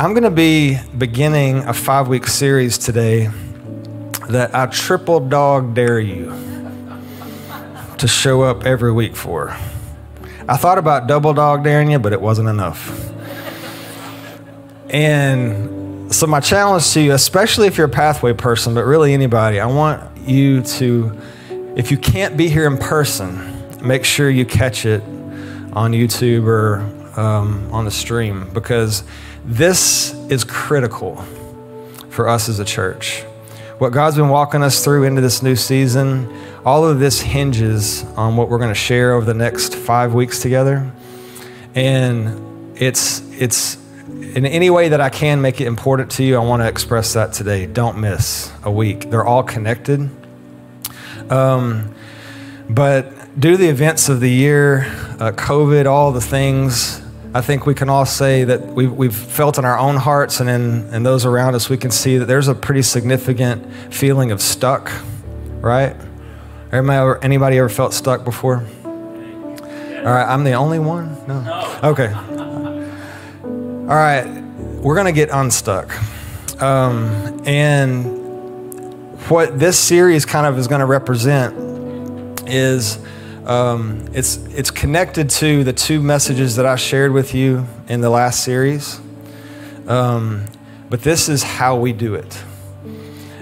I'm going to be beginning a five week series today that I triple dog dare you to show up every week for. I thought about double dog daring you, but it wasn't enough. And so, my challenge to you, especially if you're a pathway person, but really anybody, I want you to, if you can't be here in person, make sure you catch it on YouTube or um, on the stream because this is critical for us as a church. What God's been walking us through into this new season, all of this hinges on what we're going to share over the next five weeks together. And it's, it's, in any way that I can make it important to you, I want to express that today. Don't miss a week. They're all connected. Um, but due to the events of the year, uh, COVID, all the things, I think we can all say that we've, we've felt in our own hearts and in and those around us, we can see that there's a pretty significant feeling of stuck, right? Anybody, anybody ever felt stuck before? All right, I'm the only one? No. Okay. All right, we're going to get unstuck. Um, and what this series kind of is going to represent is um, it's, it's connected to the two messages that I shared with you in the last series. Um, but this is how we do it.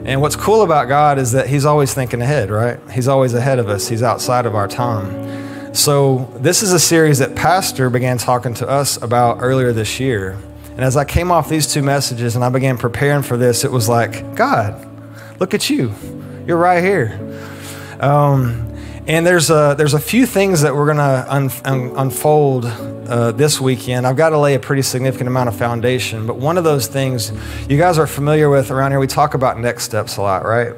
And what's cool about God is that He's always thinking ahead, right? He's always ahead of us, He's outside of our time. So, this is a series that Pastor began talking to us about earlier this year. And as I came off these two messages and I began preparing for this, it was like, God, look at you. You're right here. Um, and there's a, there's a few things that we're going to un, un, unfold uh, this weekend. I've got to lay a pretty significant amount of foundation, but one of those things you guys are familiar with around here, we talk about next steps a lot, right?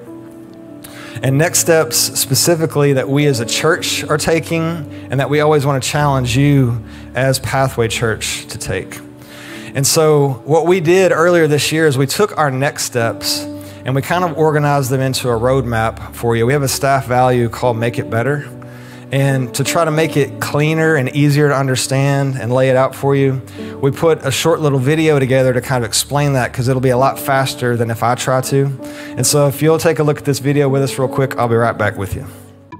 And next steps specifically that we as a church are taking, and that we always want to challenge you as Pathway Church to take. And so, what we did earlier this year is we took our next steps and we kind of organize them into a roadmap for you. We have a staff value called Make It Better. And to try to make it cleaner and easier to understand and lay it out for you, we put a short little video together to kind of explain that because it'll be a lot faster than if I try to. And so, if you'll take a look at this video with us real quick, I'll be right back with you.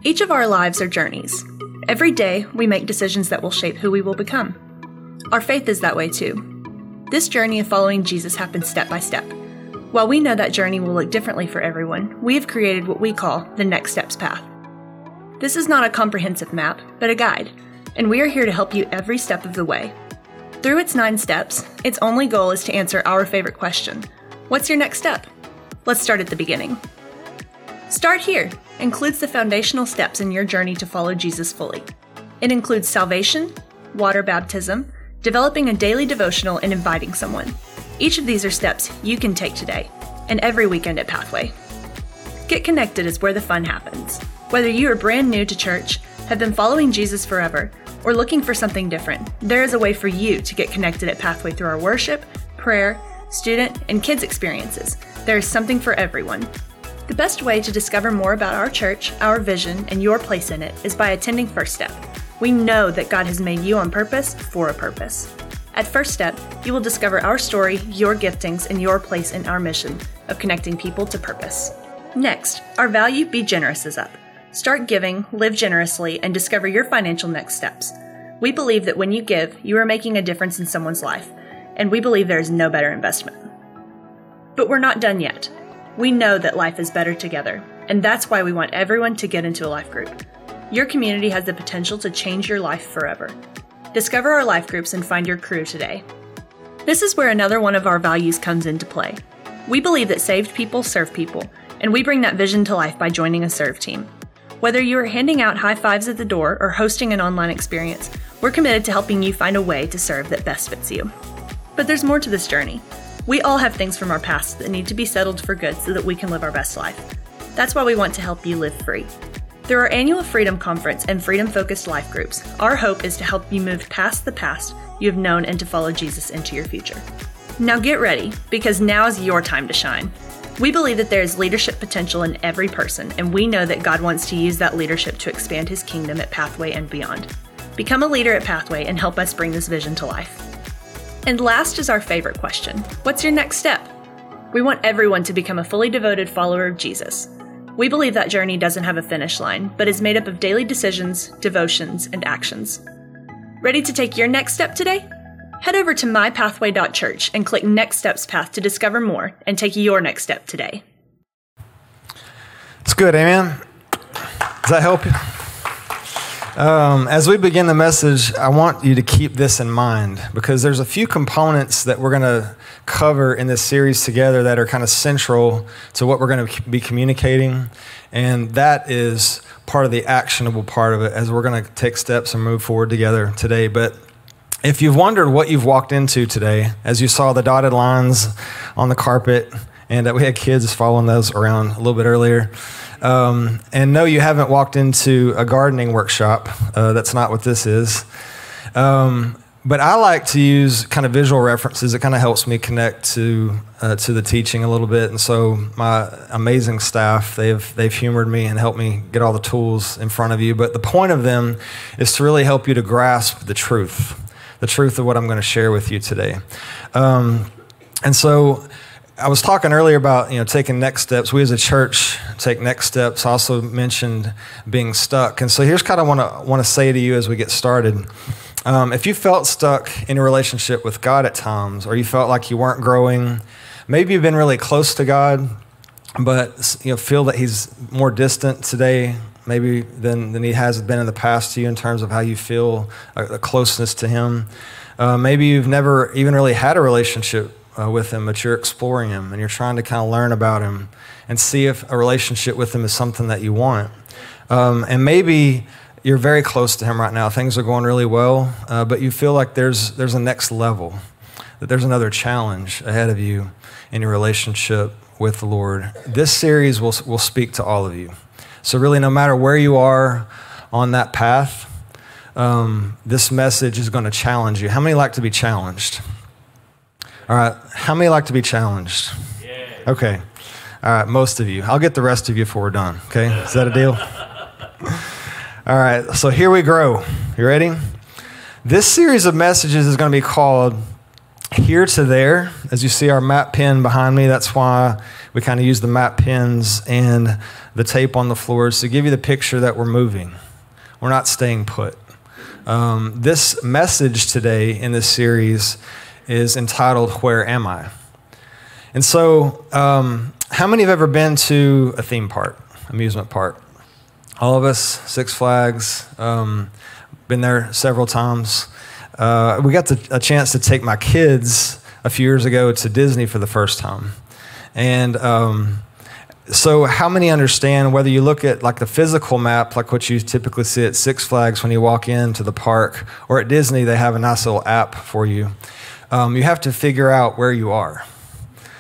Each of our lives are journeys. Every day, we make decisions that will shape who we will become. Our faith is that way too. This journey of following Jesus happens step by step. While we know that journey will look differently for everyone, we have created what we call the Next Steps Path. This is not a comprehensive map, but a guide, and we are here to help you every step of the way. Through its nine steps, its only goal is to answer our favorite question What's your next step? Let's start at the beginning. Start here includes the foundational steps in your journey to follow Jesus fully. It includes salvation, water baptism, developing a daily devotional, and inviting someone. Each of these are steps you can take today and every weekend at Pathway. Get Connected is where the fun happens. Whether you are brand new to church, have been following Jesus forever, or looking for something different, there is a way for you to get connected at Pathway through our worship, prayer, student, and kids experiences. There is something for everyone. The best way to discover more about our church, our vision, and your place in it is by attending First Step. We know that God has made you on purpose for a purpose. At First Step, you will discover our story, your giftings, and your place in our mission of connecting people to purpose. Next, our value Be Generous is up. Start giving, live generously, and discover your financial next steps. We believe that when you give, you are making a difference in someone's life, and we believe there is no better investment. But we're not done yet. We know that life is better together, and that's why we want everyone to get into a life group. Your community has the potential to change your life forever. Discover our life groups and find your crew today. This is where another one of our values comes into play. We believe that saved people serve people, and we bring that vision to life by joining a serve team. Whether you are handing out high fives at the door or hosting an online experience, we're committed to helping you find a way to serve that best fits you. But there's more to this journey. We all have things from our past that need to be settled for good so that we can live our best life. That's why we want to help you live free. Through our annual Freedom Conference and freedom focused life groups, our hope is to help you move past the past you have known and to follow Jesus into your future. Now get ready, because now is your time to shine. We believe that there is leadership potential in every person, and we know that God wants to use that leadership to expand his kingdom at Pathway and beyond. Become a leader at Pathway and help us bring this vision to life. And last is our favorite question What's your next step? We want everyone to become a fully devoted follower of Jesus. We believe that journey doesn't have a finish line, but is made up of daily decisions, devotions, and actions. Ready to take your next step today? Head over to mypathway.church and click Next Steps path to discover more and take your next step today. It's good, amen. Does that help you? Um, as we begin the message, I want you to keep this in mind because there's a few components that we're going to cover in this series together that are kind of central to what we're going to be communicating. And that is part of the actionable part of it as we're going to take steps and move forward together today. But if you've wondered what you've walked into today, as you saw the dotted lines on the carpet, and that we had kids following those around a little bit earlier. Um, and no, you haven't walked into a gardening workshop. Uh, that's not what this is. Um, but I like to use kind of visual references. It kind of helps me connect to uh, to the teaching a little bit. And so my amazing staff they've they've humored me and helped me get all the tools in front of you. But the point of them is to really help you to grasp the truth, the truth of what I'm going to share with you today. Um, and so I was talking earlier about you know taking next steps. We as a church take next steps. I also mentioned being stuck, and so here's kind of what I want to say to you as we get started. Um, if you felt stuck in a relationship with God at times, or you felt like you weren't growing, maybe you've been really close to God, but you know feel that He's more distant today, maybe than than He has been in the past to you in terms of how you feel a, a closeness to Him. Uh, maybe you've never even really had a relationship uh, with him, but you're exploring him and you're trying to kind of learn about him and see if a relationship with him is something that you want. Um, and maybe you're very close to him right now. Things are going really well, uh, but you feel like there's, there's a next level, that there's another challenge ahead of you in your relationship with the Lord. This series will, will speak to all of you. So, really, no matter where you are on that path, um, this message is going to challenge you. How many like to be challenged? All right. How many like to be challenged? Yeah. Okay. All right. Most of you. I'll get the rest of you before we're done. Okay. Is that a deal? All right. So here we grow. You ready? This series of messages is going to be called Here to There. As you see our map pin behind me, that's why we kind of use the map pins and the tape on the floors to give you the picture that we're moving. We're not staying put. Um, this message today in this series is entitled Where Am I? And so, um, how many have ever been to a theme park, amusement park? All of us, Six Flags, um, been there several times. Uh, we got the, a chance to take my kids a few years ago to Disney for the first time. And um, so, how many understand whether you look at like the physical map, like what you typically see at Six Flags when you walk into the park, or at Disney, they have a nice little app for you um, you have to figure out where you are.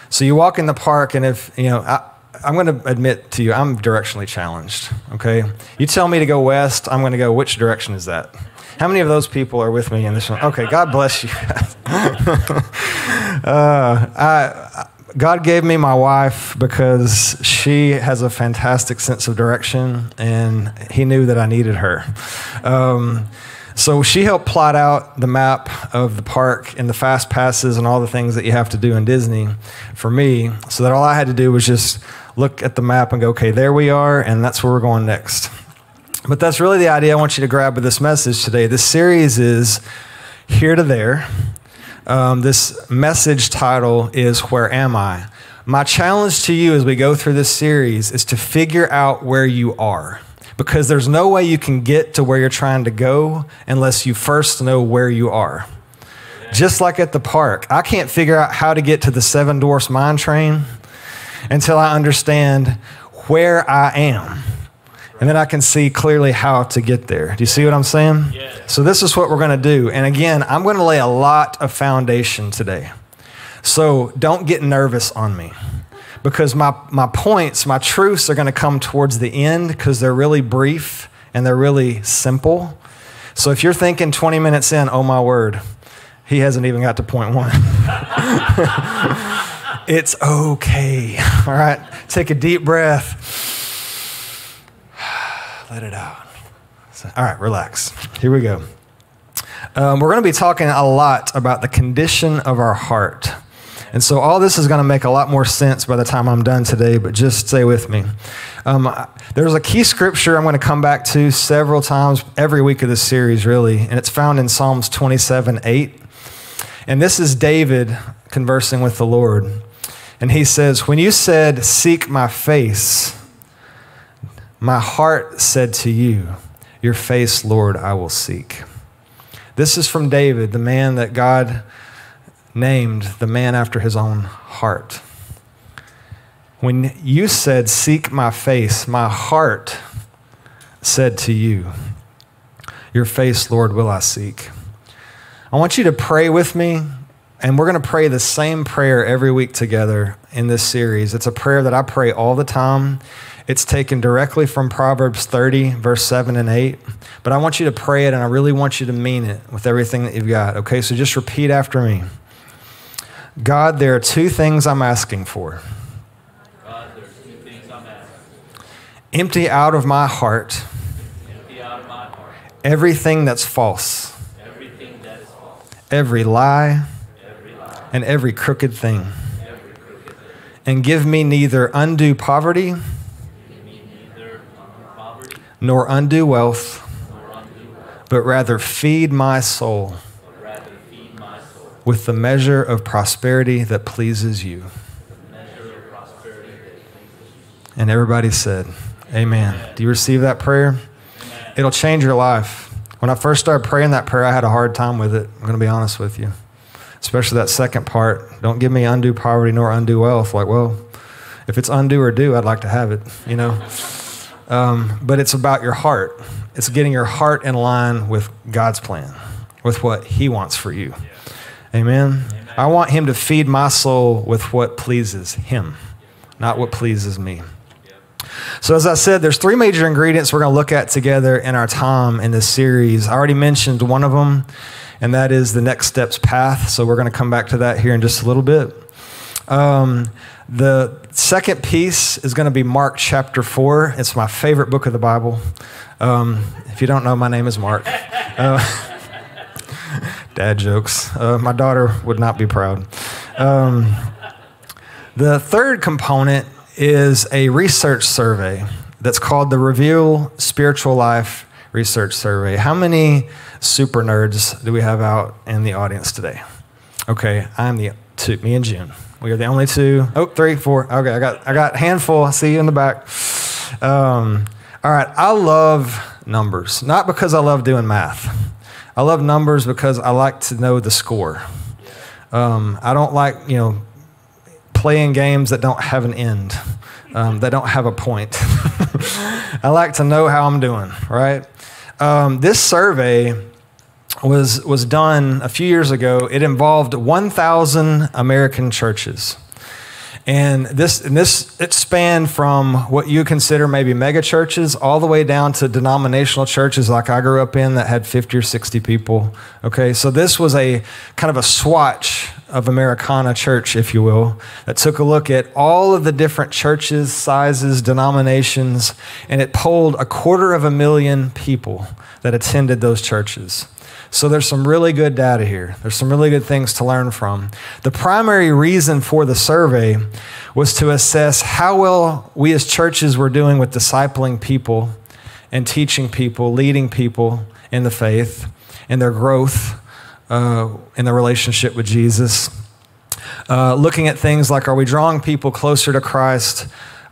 So you walk in the park, and if, you know, I, I'm going to admit to you, I'm directionally challenged, okay? You tell me to go west, I'm going to go, which direction is that? How many of those people are with me in this one? Okay, God bless you. uh, I, God gave me my wife because she has a fantastic sense of direction, and He knew that I needed her. Um, so she helped plot out the map of the park and the fast passes and all the things that you have to do in Disney for me, so that all I had to do was just look at the map and go, okay, there we are, and that's where we're going next. But that's really the idea I want you to grab with this message today. This series is Here to There. Um, this message title is Where Am I? My challenge to you as we go through this series is to figure out where you are because there's no way you can get to where you're trying to go unless you first know where you are. Just like at the park, I can't figure out how to get to the Seven Dwarfs Mine Train until I understand where I am. And then I can see clearly how to get there. Do you see what I'm saying? Yeah. So, this is what we're going to do. And again, I'm going to lay a lot of foundation today. So, don't get nervous on me because my, my points, my truths are going to come towards the end because they're really brief and they're really simple. So if you're thinking 20 minutes in, oh my word, he hasn't even got to point one. it's okay. All right, take a deep breath, let it out. all right, relax. Here we go. Um, we're going to be talking a lot about the condition of our heart. And so all this is going to make a lot more sense by the time I'm done today, but just stay with me. Um, there's a key scripture I'm going to come back to several times every week of this series, really, and it's found in Psalms 27 8. And this is David conversing with the Lord. And he says, When you said, Seek my face, my heart said to you, Your face, Lord, I will seek. This is from David, the man that God named the man after his own heart. When you said, Seek my face, my heart said to you, Your face, Lord, will I seek. I want you to pray with me, and we're going to pray the same prayer every week together in this series. It's a prayer that I pray all the time. It's taken directly from Proverbs 30, verse 7 and 8. But I want you to pray it, and I really want you to mean it with everything that you've got. Okay, so just repeat after me God, there are two things I'm asking for. God, there's two things I'm asking. Empty out of my heart Empty out of my heart everything that's false, everything that is false, every lie, every lie, and every crooked thing. every crooked thing. And give me neither undue poverty me neither poverty nor undue wealth, nor undue wealth, but rather feed my soul but rather feed my soul with the measure of prosperity that pleases you. And everybody said, Amen. Do you receive that prayer? It'll change your life. When I first started praying that prayer, I had a hard time with it. I'm going to be honest with you. Especially that second part. Don't give me undue poverty nor undue wealth. Like, well, if it's undue or due, I'd like to have it, you know? Um, but it's about your heart. It's getting your heart in line with God's plan, with what He wants for you. Amen. I want Him to feed my soul with what pleases Him, not what pleases me. So, as I said, there's three major ingredients we're going to look at together in our time in this series. I already mentioned one of them, and that is the next steps path. So, we're going to come back to that here in just a little bit. Um, the second piece is going to be Mark chapter 4. It's my favorite book of the Bible. Um, if you don't know, my name is Mark. Uh, dad jokes. Uh, my daughter would not be proud. Um, the third component is a research survey that's called the Reveal Spiritual Life Research Survey. How many super nerds do we have out in the audience today? Okay, I'm the two, me and June. We are the only two. Oh, three, four. Okay, I got I got handful. I see you in the back. Um, all right, I love numbers, not because I love doing math. I love numbers because I like to know the score. Um, I don't like, you know, playing games that don't have an end, um, that don't have a point. I like to know how I'm doing, right? Um, this survey was, was done a few years ago. It involved 1,000 American churches. And this, and this, it spanned from what you consider maybe mega churches all the way down to denominational churches like I grew up in that had 50 or 60 people. Okay, so this was a kind of a swatch of Americana church, if you will, that took a look at all of the different churches, sizes, denominations, and it polled a quarter of a million people that attended those churches. So there's some really good data here. There's some really good things to learn from. The primary reason for the survey was to assess how well we as churches were doing with discipling people and teaching people, leading people in the faith, in their growth, uh, in their relationship with Jesus. Uh, looking at things like are we drawing people closer to Christ?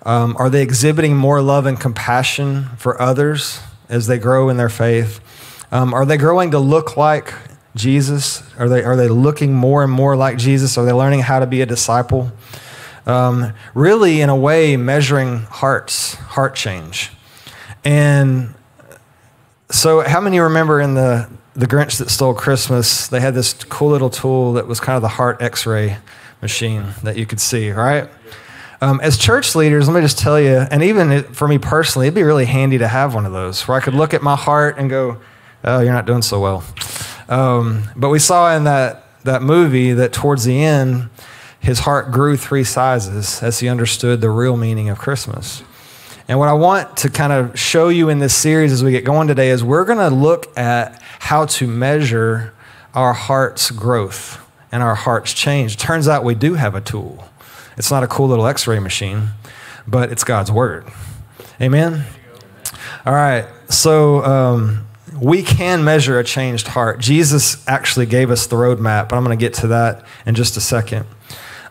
Um, are they exhibiting more love and compassion for others as they grow in their faith? Um, are they growing to look like Jesus? Are they, are they looking more and more like Jesus? Are they learning how to be a disciple? Um, really, in a way, measuring hearts, heart change. And so, how many remember in the, the Grinch that stole Christmas, they had this cool little tool that was kind of the heart x ray machine that you could see, right? Um, as church leaders, let me just tell you, and even for me personally, it'd be really handy to have one of those where I could look at my heart and go, oh, you're not doing so well. Um, but we saw in that, that movie that towards the end, his heart grew three sizes as he understood the real meaning of Christmas. And what I want to kind of show you in this series as we get going today is we're going to look at how to measure our heart's growth and our heart's change. Turns out we do have a tool. It's not a cool little x ray machine, but it's God's Word. Amen? All right. So, um, we can measure a changed heart. Jesus actually gave us the roadmap, but I'm going to get to that in just a second.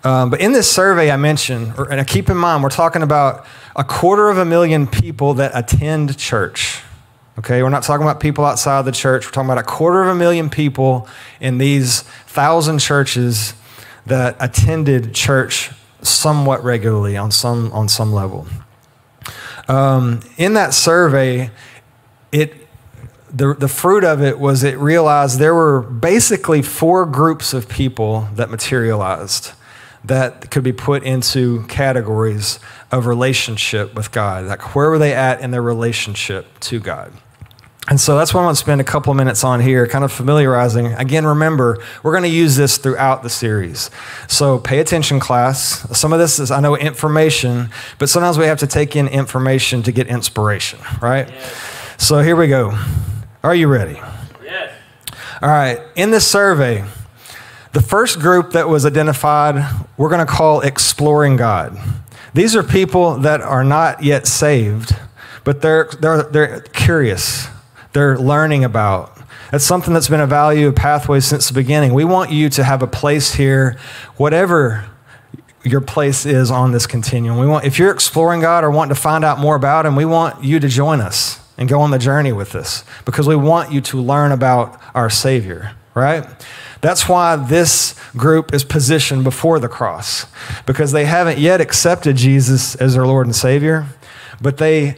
Um, but in this survey I mentioned, and keep in mind, we're talking about a quarter of a million people that attend church. Okay, we're not talking about people outside the church. We're talking about a quarter of a million people in these thousand churches that attended church somewhat regularly on some on some level. Um, in that survey, it the, the fruit of it was it realized there were basically four groups of people that materialized that could be put into categories of relationship with God. Like, where were they at in their relationship to God? And so that's what I want to spend a couple of minutes on here, kind of familiarizing. Again, remember, we're going to use this throughout the series. So pay attention, class. Some of this is, I know, information, but sometimes we have to take in information to get inspiration, right? Yes. So here we go. Are you ready? Yes. All right. In this survey, the first group that was identified, we're going to call exploring God. These are people that are not yet saved, but they're, they're, they're curious. They're learning about. That's something that's been a value of Pathways since the beginning. We want you to have a place here, whatever your place is on this continuum. We want, if you're exploring God or wanting to find out more about Him, we want you to join us and go on the journey with us because we want you to learn about our Savior, right? That's why this group is positioned before the cross, because they haven't yet accepted Jesus as their Lord and Savior, but they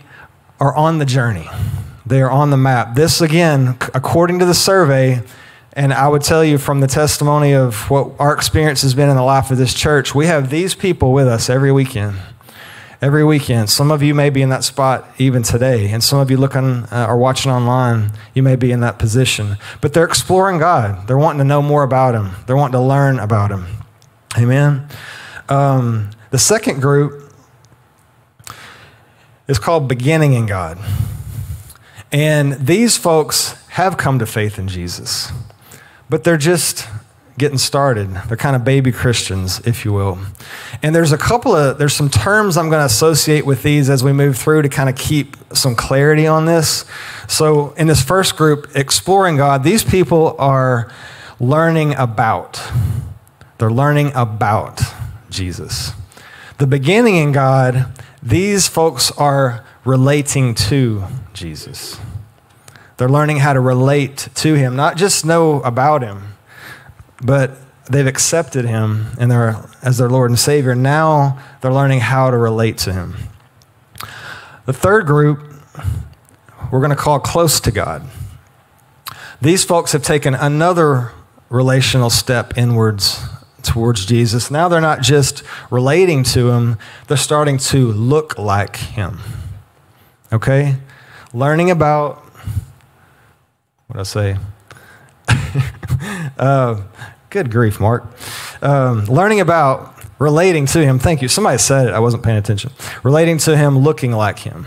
are on the journey. They are on the map. This, again, according to the survey, and I would tell you from the testimony of what our experience has been in the life of this church, we have these people with us every weekend every weekend. Some of you may be in that spot even today, and some of you looking uh, or watching online, you may be in that position. But they're exploring God. They're wanting to know more about Him. They're wanting to learn about Him. Amen. Um, the second group is called beginning in God, and these folks have come to faith in Jesus, but they're just getting started. They're kind of baby Christians, if you will. And there's a couple of, there's some terms I'm going to associate with these as we move through to kind of keep some clarity on this. So, in this first group, exploring God, these people are learning about. They're learning about Jesus. The beginning in God, these folks are relating to Jesus. They're learning how to relate to him, not just know about him but they've accepted him and they're, as their Lord and Savior. Now they're learning how to relate to him. The third group, we're going to call close to God. These folks have taken another relational step inwards towards Jesus. Now they're not just relating to him, they're starting to look like him. Okay? Learning about, what I say? Uh, good grief, Mark. Um, learning about relating to him. Thank you. Somebody said it. I wasn't paying attention. Relating to him, looking like him.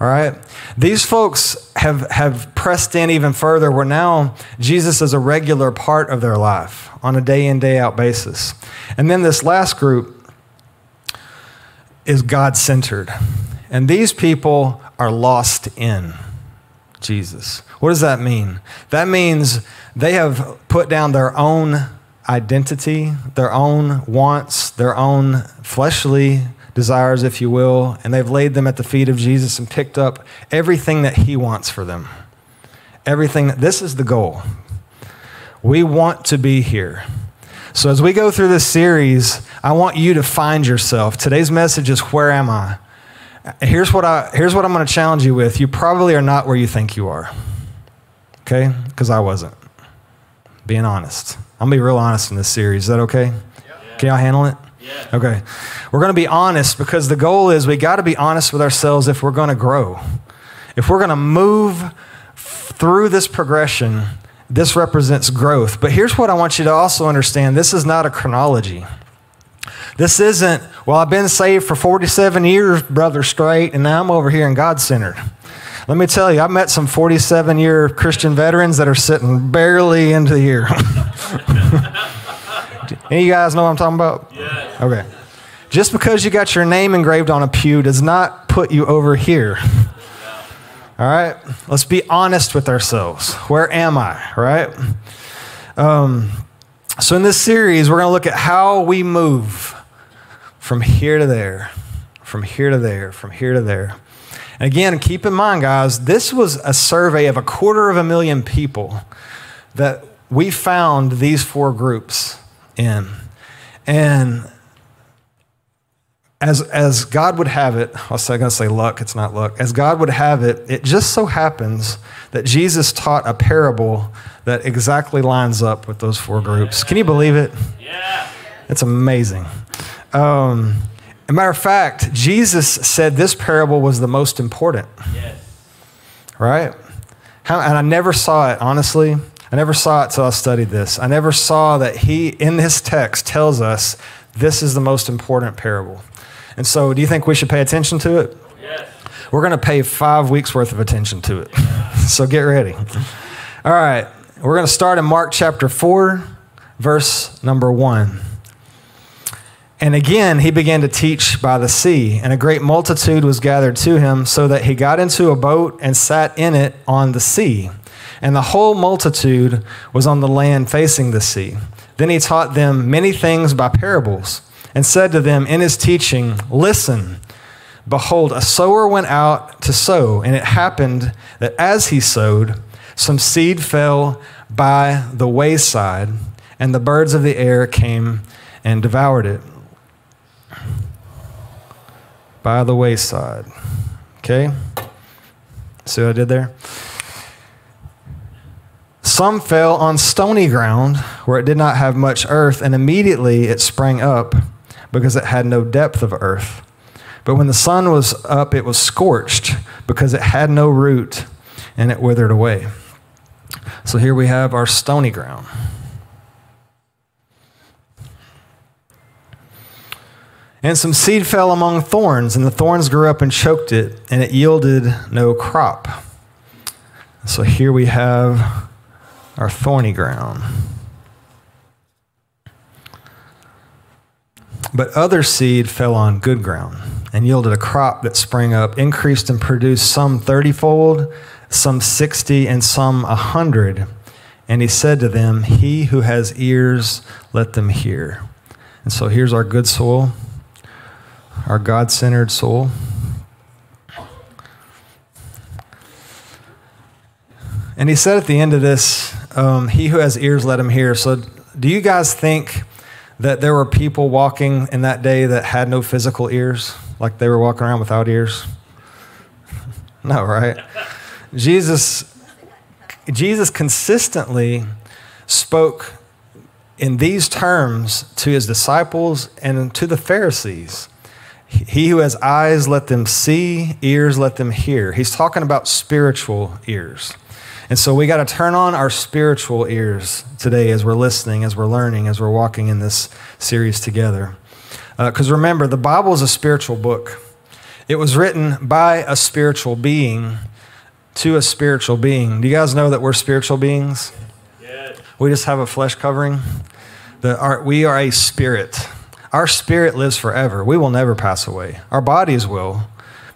All right? These folks have, have pressed in even further where now Jesus is a regular part of their life on a day in, day out basis. And then this last group is God centered. And these people are lost in Jesus. What does that mean? That means they have put down their own identity, their own wants, their own fleshly desires, if you will, and they've laid them at the feet of Jesus and picked up everything that He wants for them. Everything, this is the goal. We want to be here. So as we go through this series, I want you to find yourself. Today's message is Where Am I? Here's what, I, here's what I'm going to challenge you with. You probably are not where you think you are. Okay? Because I wasn't. Being honest. I'm going to be real honest in this series. Is that okay? Yeah. Can y'all handle it? Yeah. Okay. We're going to be honest because the goal is we got to be honest with ourselves if we're going to grow. If we're going to move through this progression, this represents growth. But here's what I want you to also understand this is not a chronology. This isn't, well, I've been saved for 47 years, brother, straight, and now I'm over here in God centered. Let me tell you, I've met some 47 year Christian veterans that are sitting barely into the year. Any of you guys know what I'm talking about? Yes. Okay. Just because you got your name engraved on a pew does not put you over here. All right? Let's be honest with ourselves. Where am I, right? Um, so, in this series, we're going to look at how we move from here to there, from here to there, from here to there. And again, keep in mind, guys, this was a survey of a quarter of a million people that we found these four groups in. And as, as God would have it, I was going to say luck, it's not luck. As God would have it, it just so happens that Jesus taught a parable that exactly lines up with those four groups. Can you believe it? Yeah. It's amazing. Um, a matter of fact, Jesus said this parable was the most important, Yes. right? How, and I never saw it, honestly. I never saw it till I studied this. I never saw that he, in this text, tells us this is the most important parable. And so, do you think we should pay attention to it? Yes. We're going to pay five weeks worth of attention to it. so get ready. All right. We're going to start in Mark chapter 4, verse number 1. And again, he began to teach by the sea, and a great multitude was gathered to him, so that he got into a boat and sat in it on the sea. And the whole multitude was on the land facing the sea. Then he taught them many things by parables, and said to them in his teaching, Listen. Behold, a sower went out to sow, and it happened that as he sowed, some seed fell by the wayside, and the birds of the air came and devoured it. By the wayside. Okay? See what I did there? Some fell on stony ground where it did not have much earth, and immediately it sprang up because it had no depth of earth. But when the sun was up, it was scorched because it had no root and it withered away. So here we have our stony ground. And some seed fell among thorns, and the thorns grew up and choked it, and it yielded no crop. So here we have our thorny ground. But other seed fell on good ground and yielded a crop that sprang up, increased and produced some thirtyfold, some sixty, and some a hundred. And he said to them, He who has ears, let them hear. And so here's our good soul, our God centered soul. And he said at the end of this, um, He who has ears, let him hear. So do you guys think that there were people walking in that day that had no physical ears? Like they were walking around without ears? no, right? Jesus Jesus consistently spoke in these terms to his disciples and to the Pharisees. He who has eyes, let them see, ears, let them hear. He's talking about spiritual ears. And so we got to turn on our spiritual ears today as we're listening, as we're learning, as we're walking in this series together. Because uh, remember, the Bible is a spiritual book. It was written by a spiritual being to a spiritual being. Do you guys know that we're spiritual beings? Yes. We just have a flesh covering. The, our, we are a spirit. Our spirit lives forever. We will never pass away. Our bodies will,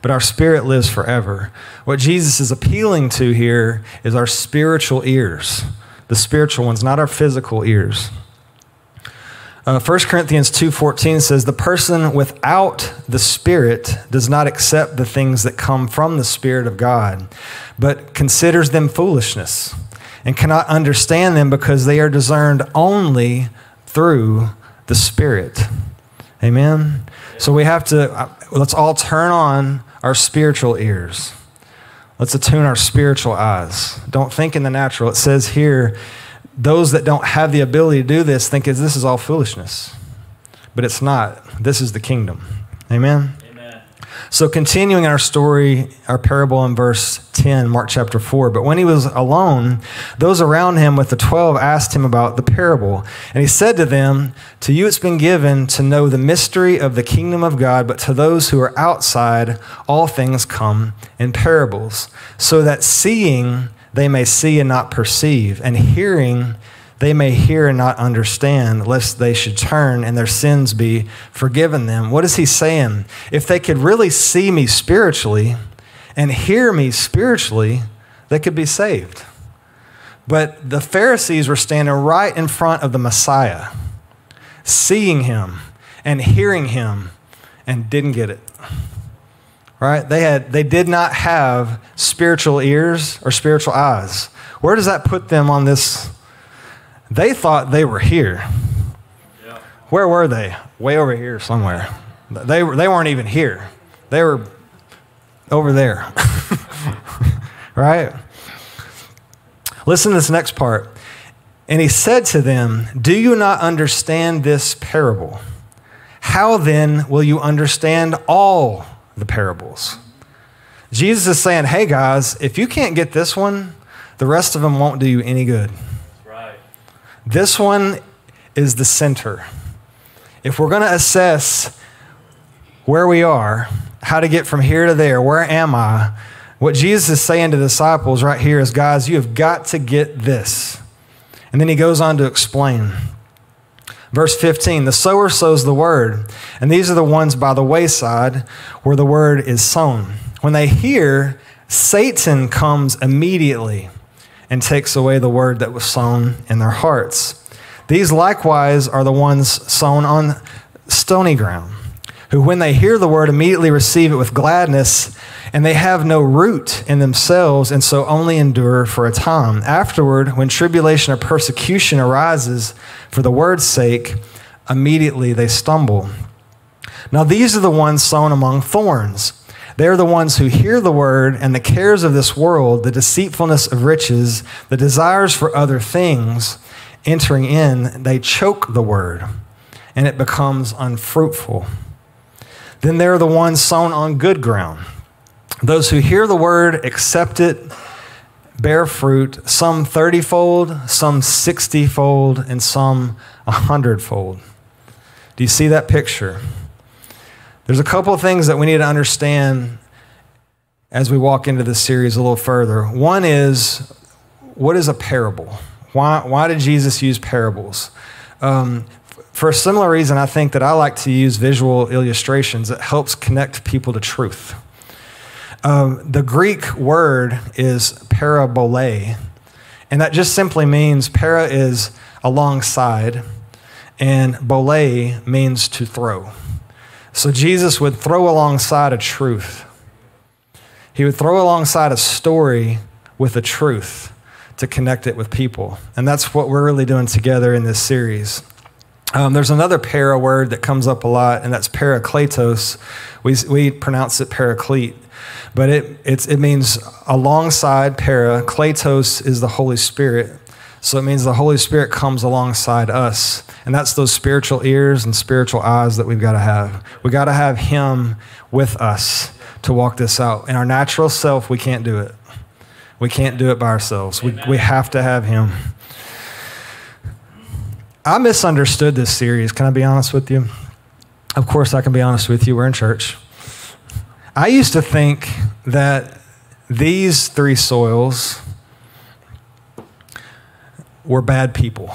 but our spirit lives forever. What Jesus is appealing to here is our spiritual ears, the spiritual ones, not our physical ears. Uh, 1 Corinthians 2:14 says the person without the spirit does not accept the things that come from the spirit of God but considers them foolishness and cannot understand them because they are discerned only through the spirit. Amen. So we have to uh, let's all turn on our spiritual ears. Let's attune our spiritual eyes. Don't think in the natural. It says here those that don't have the ability to do this think this is all foolishness. But it's not. This is the kingdom. Amen? So, continuing our story, our parable in verse 10, Mark chapter 4. But when he was alone, those around him with the twelve asked him about the parable. And he said to them, To you it's been given to know the mystery of the kingdom of God, but to those who are outside, all things come in parables, so that seeing they may see and not perceive, and hearing they may hear and not understand, lest they should turn and their sins be forgiven them. What is he saying? If they could really see me spiritually and hear me spiritually, they could be saved. But the Pharisees were standing right in front of the Messiah, seeing him and hearing him, and didn't get it. Right? They, had, they did not have spiritual ears or spiritual eyes. Where does that put them on this? They thought they were here. Yeah. Where were they? Way over here somewhere. They, were, they weren't even here. They were over there. right? Listen to this next part. And he said to them, Do you not understand this parable? How then will you understand all the parables? Jesus is saying, Hey guys, if you can't get this one, the rest of them won't do you any good. This one is the center. If we're going to assess where we are, how to get from here to there, where am I? What Jesus is saying to the disciples right here is, guys, you have got to get this. And then he goes on to explain. Verse 15 The sower sows the word, and these are the ones by the wayside where the word is sown. When they hear, Satan comes immediately and takes away the word that was sown in their hearts. These likewise are the ones sown on stony ground, who, when they hear the word, immediately receive it with gladness, and they have no root in themselves, and so only endure for a time. Afterward, when tribulation or persecution arises for the word's sake, immediately they stumble. Now, these are the ones sown among thorns they're the ones who hear the word and the cares of this world, the deceitfulness of riches, the desires for other things entering in, they choke the word and it becomes unfruitful. Then there are the ones sown on good ground. Those who hear the word, accept it, bear fruit, some 30 fold, some 60 fold, and some 100 fold. Do you see that picture? There's a couple of things that we need to understand as we walk into this series a little further. One is what is a parable? Why, why did Jesus use parables? Um, for a similar reason, I think that I like to use visual illustrations. It helps connect people to truth. Um, the Greek word is parabole, and that just simply means para is alongside, and bole means to throw. So Jesus would throw alongside a truth. He would throw alongside a story with a truth to connect it with people. And that's what we're really doing together in this series. Um, there's another para word that comes up a lot, and that's parakletos. We, we pronounce it paraclete, but it, it means alongside para. Kletos is the Holy Spirit. So it means the Holy Spirit comes alongside us. And that's those spiritual ears and spiritual eyes that we've got to have. We got to have Him with us to walk this out. In our natural self, we can't do it. We can't do it by ourselves. We, we have to have Him. I misunderstood this series. Can I be honest with you? Of course, I can be honest with you. We're in church. I used to think that these three soils were bad people.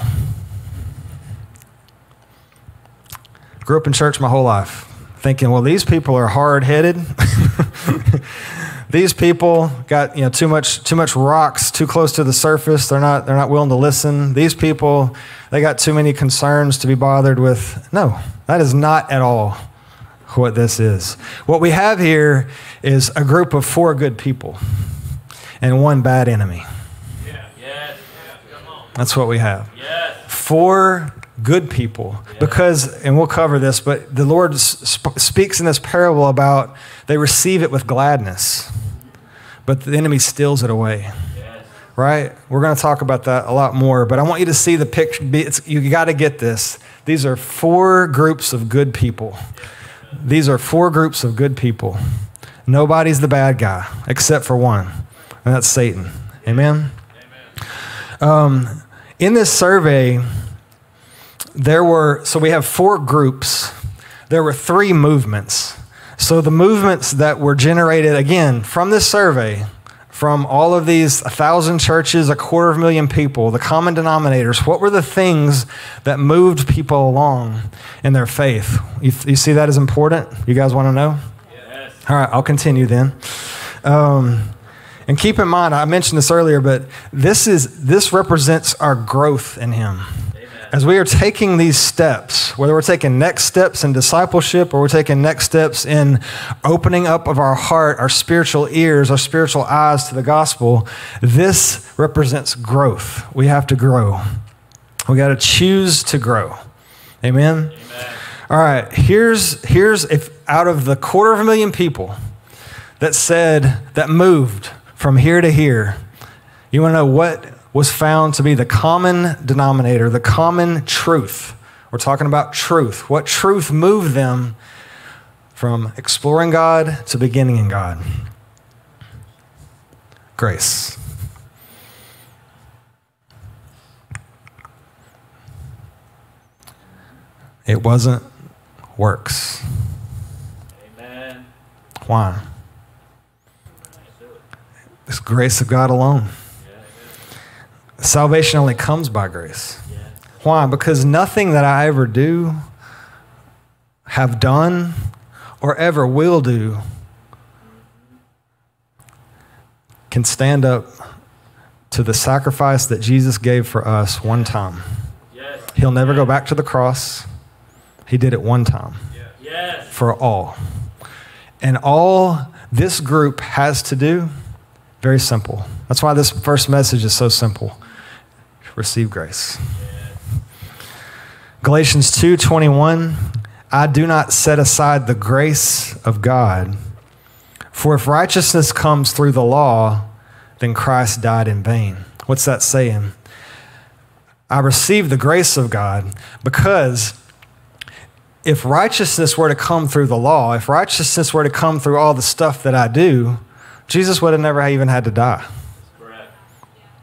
Grew up in church my whole life, thinking, well, these people are hard headed. these people got you know too much too much rocks too close to the surface. They're not they're not willing to listen. These people they got too many concerns to be bothered with. No, that is not at all what this is. What we have here is a group of four good people and one bad enemy. That's what we have. Yes. Four good people. Yes. Because, and we'll cover this, but the Lord sp- speaks in this parable about they receive it with gladness, but the enemy steals it away. Yes. Right? We're going to talk about that a lot more, but I want you to see the picture. You got to get this. These are four groups of good people. These are four groups of good people. Nobody's the bad guy except for one, and that's Satan. Amen? Um, in this survey, there were, so we have four groups. There were three movements. So the movements that were generated, again, from this survey, from all of these a thousand churches, a quarter of a million people, the common denominators, what were the things that moved people along in their faith? You, you see that as important? You guys want to know? Yes. All right, I'll continue then. Um, and keep in mind, I mentioned this earlier, but this is this represents our growth in Him. As we are taking these steps, whether we're taking next steps in discipleship or we're taking next steps in opening up of our heart, our spiritual ears, our spiritual eyes to the gospel, this represents growth. We have to grow. We got to choose to grow. Amen. All right, here's here's if out of the quarter of a million people that said that moved from here to here, you want to know what was found to be the common denominator, the common truth. We're talking about truth. What truth moved them from exploring God to beginning in God? Grace. It wasn't works. Amen. Why? It's grace of God alone. Salvation only comes by grace. Why? Because nothing that I ever do, have done, or ever will do can stand up to the sacrifice that Jesus gave for us one time. Yes. He'll never go back to the cross. He did it one time Yes. for all. And all this group has to do, very simple. That's why this first message is so simple. Receive grace. Galatians 2:21 I do not set aside the grace of God for if righteousness comes through the law then Christ died in vain. What's that saying? I receive the grace of God because if righteousness were to come through the law, if righteousness were to come through all the stuff that I do, Jesus would have never even had to die.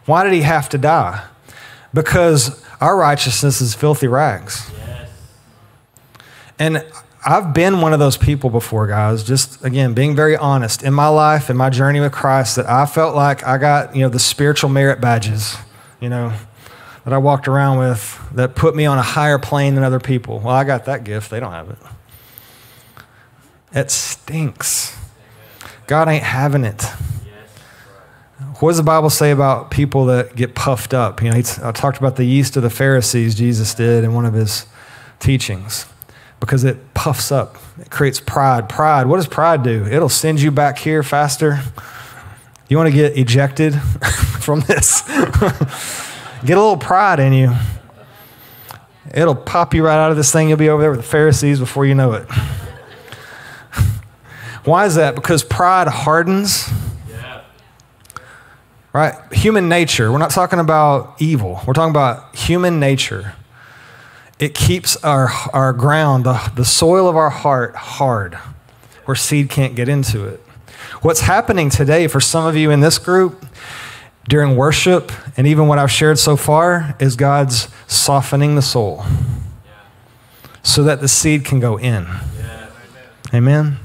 Why did he have to die? Because our righteousness is filthy rags. Yes. And I've been one of those people before, guys, just again, being very honest in my life, in my journey with Christ, that I felt like I got, you know, the spiritual merit badges, you know, that I walked around with that put me on a higher plane than other people. Well, I got that gift, they don't have it. It stinks. God ain't having it. What does the Bible say about people that get puffed up? You know, I uh, talked about the yeast of the Pharisees, Jesus did in one of his teachings, because it puffs up. It creates pride. Pride, what does pride do? It'll send you back here faster. You want to get ejected from this? get a little pride in you. It'll pop you right out of this thing. You'll be over there with the Pharisees before you know it. Why is that? Because pride hardens Yeah. right? Human nature. We're not talking about evil. We're talking about human nature. It keeps our, our ground, the, the soil of our heart, hard, where seed can't get into it. What's happening today for some of you in this group during worship, and even what I've shared so far, is God's softening the soul so that the seed can go in. Amen.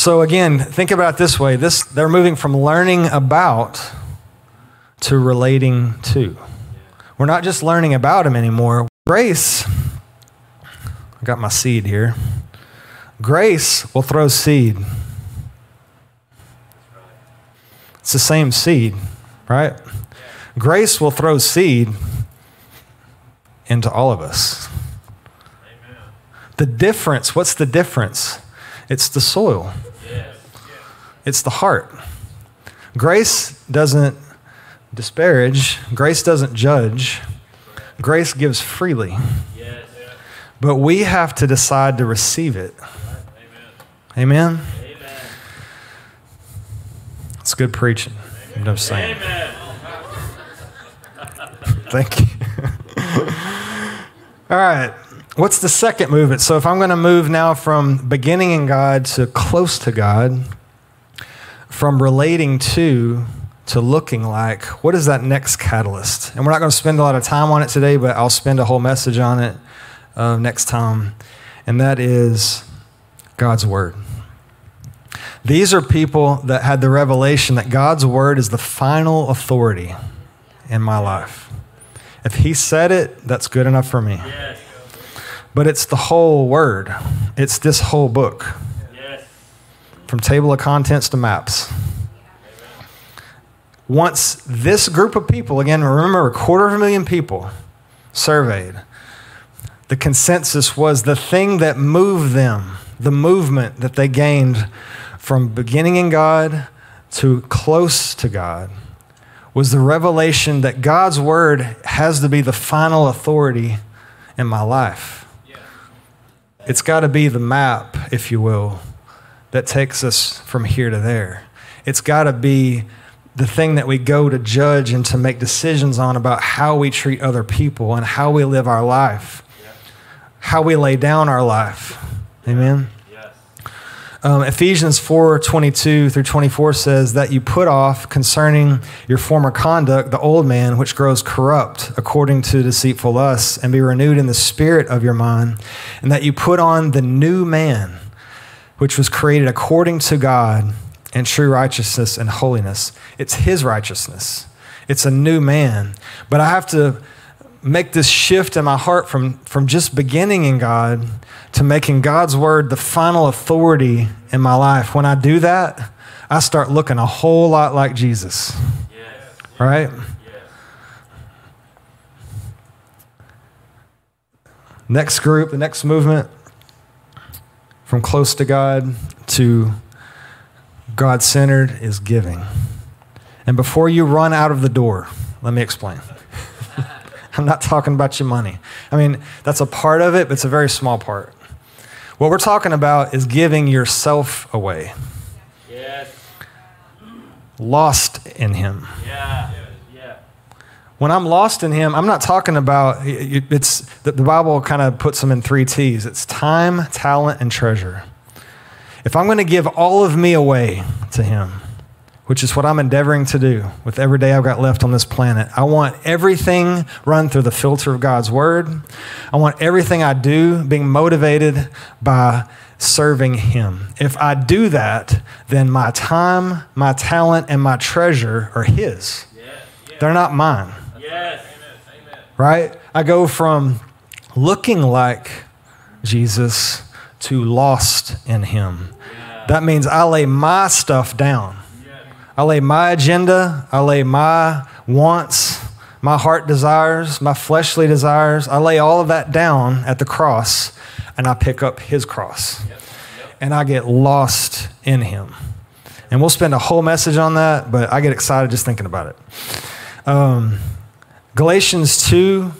So again, think about it this way. This they're moving from learning about to relating to. We're not just learning about him anymore. Grace, I got my seed here. Grace will throw seed. It's the same seed, right? Grace will throw seed into all of us. Amen. The difference, what's the difference? It's the soil. It's the heart. Grace doesn't disparage, grace doesn't judge, grace gives freely. Yes. But we have to decide to receive it. Amen? Amen. It's good preaching. I'm saying. Amen. Thank you. All right. what's the second movement? So if I'm going to move now from beginning in God to close to God, from relating to to looking like, what is that next catalyst? And we're not going to spend a lot of time on it today, but I'll spend a whole message on it uh, next time. And that is God's Word. These are people that had the revelation that God's Word is the final authority in my life. If He said it, that's good enough for me. Yes. But it's the whole Word, it's this whole book. From table of contents to maps. Once this group of people, again, remember a quarter of a million people surveyed, the consensus was the thing that moved them, the movement that they gained from beginning in God to close to God, was the revelation that God's word has to be the final authority in my life. It's got to be the map, if you will, that takes us from here to there. It's got to be the thing that we go to judge and to make decisions on about how we treat other people and how we live our life, how we lay down our life. Amen. Yes. Um, Ephesians 4 22 through 24 says that you put off concerning your former conduct the old man, which grows corrupt according to deceitful lusts, and be renewed in the spirit of your mind, and that you put on the new man, which was created according to God in true righteousness and holiness. It's his righteousness, it's a new man. But I have to make this shift in my heart from, from just beginning in God to making God's word the final authority in my life. When I do that, I start looking a whole lot like Jesus, Yes. right? Yes. Next group, the next movement from close to God to God centered is giving. And before you run out of the door, let me explain. I'm not talking about your money. I mean, that's a part of it, but it's a very small part. What we're talking about is giving yourself away, Yes. lost in Him. Yeah. Yeah. When I'm lost in Him, I'm not talking about it's the the Bible kind of puts them in three T's it's time, talent, and treasure. If I'm going to give all of me away to Him, which is what I'm endeavoring to do with every day I've got left on this planet, I want everything run through the filter of God's Word. I want everything I do being motivated by serving Him. If I do that, then my time, my talent, and my treasure are His. They're not mine Yes. right? I go from looking like Jesus to lost in him. That means I lay my stuff down. I lay my agenda, I lay my wants, my heart desires, my fleshly desires. I lay all of that down at the cross and I pick up his cross. And I get lost in him. And we'll spend a whole message on that, but I get excited just thinking about it. Um, Galatians 2,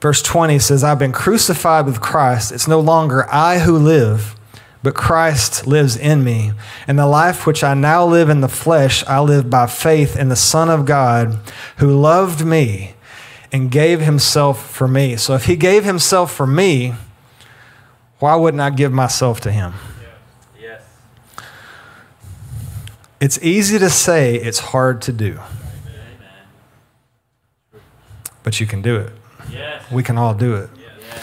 verse 20 says, I've been crucified with Christ. It's no longer I who live, but Christ lives in me. And the life which I now live in the flesh, I live by faith in the Son of God who loved me and gave himself for me. So if he gave himself for me, why wouldn't I give myself to him? Yes. It's easy to say, it's hard to do. But you can do it. Yes. We can all do it. Yes.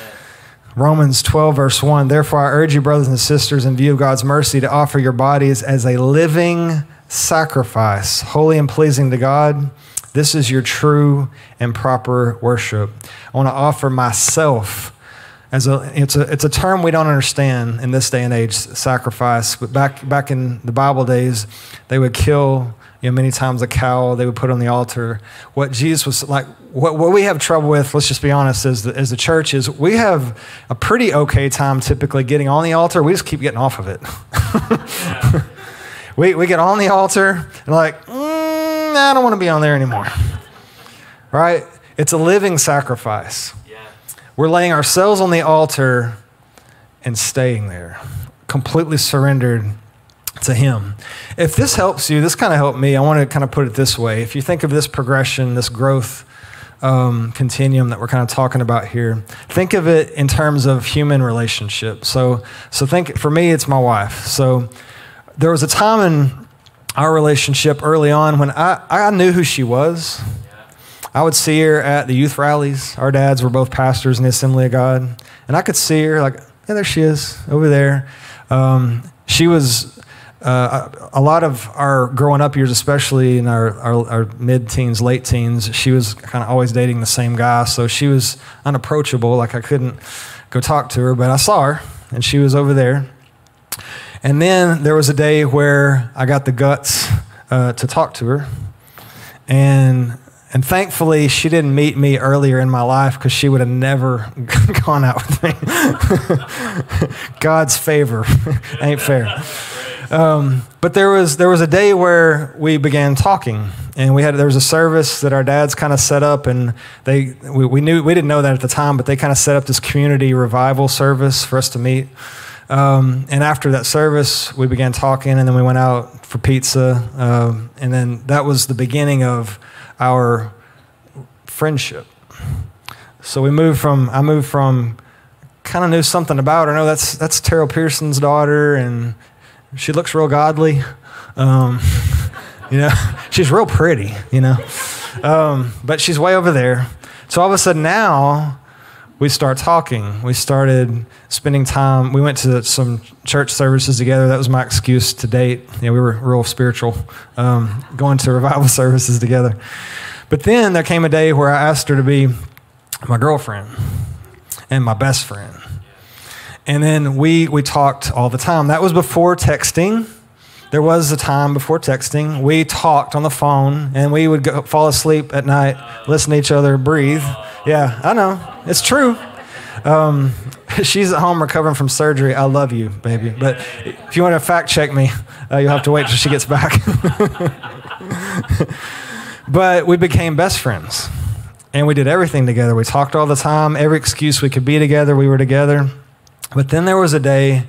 Romans 12, verse 1. Therefore, I urge you, brothers and sisters, in view of God's mercy, to offer your bodies as a living sacrifice, holy and pleasing to God. This is your true and proper worship. I want to offer myself as a it's a it's a term we don't understand in this day and age sacrifice but back back in the bible days they would kill you know many times a cow they would put on the altar. What jesus was like what, what we have trouble with let's just be honest as the, as the church is we have a pretty okay time typically getting on the altar. We just keep getting off of it. We, we get on the altar and like mm, i don't want to be on there anymore. Right? It's a living sacrifice. Yeah. we're laying ourselves on the altar and staying there, completely surrendered to Him. If this helps you, this kind of helped me. I want to kind of put it this way. If you think of this progression, this growth um, continuum that we're kind of talking about here. Think of it in terms of human relationships. So, so think for me, it's my wife. So, there was a time in our relationship early on when I, I knew who she was. I would see her at the youth rallies. Our dads were both pastors in the Assembly of God, and I could see her like, yeah, there she is over there. Um, she was uh, a lot of our growing up years, especially in our, our, our mid teens, late teens, she was kind of always dating the same guy. So she was unapproachable. Like I couldn't go talk to her, but I saw her and she was over there. And then there was a day where I got the guts uh, to talk to her. And and thankfully, she didn't meet me earlier in my life because she would have never gone out with me. God's favor ain't fair. Um, but there was there was a day where we began talking, and we had there was a service that our dads kind of set up, and they we, we knew we didn't know that at the time, but they kind of set up this community revival service for us to meet. Um, and after that service, we began talking, and then we went out for pizza, um, and then that was the beginning of our friendship. So we moved from I moved from kind of knew something about her. No, that's that's Terrell Pearson's daughter, and she looks real godly. Um, you know, she's real pretty, you know. Um, but she's way over there. So all of a sudden now we start talking. We started spending time. We went to some church services together. That was my excuse to date. You know, we were real spiritual, um, going to revival services together. But then there came a day where I asked her to be my girlfriend and my best friend. And then we, we talked all the time. That was before texting. There was a time before texting. We talked on the phone and we would go, fall asleep at night, listen to each other breathe. Yeah, I know. It's true. Um, she's at home recovering from surgery. I love you, baby. But if you want to fact check me, uh, you'll have to wait till she gets back. but we became best friends and we did everything together. We talked all the time. Every excuse we could be together, we were together. But then there was a day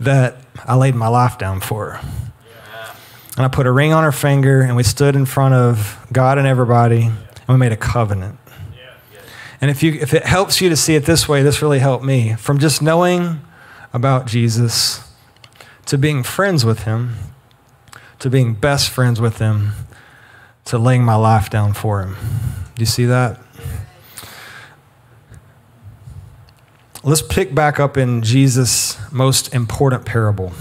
that I laid my life down for her. And I put a ring on her finger, and we stood in front of God and everybody, and we made a covenant. And if, you, if it helps you to see it this way, this really helped me. From just knowing about Jesus to being friends with him, to being best friends with him, to laying my life down for him. Do you see that? Let's pick back up in Jesus' most important parable.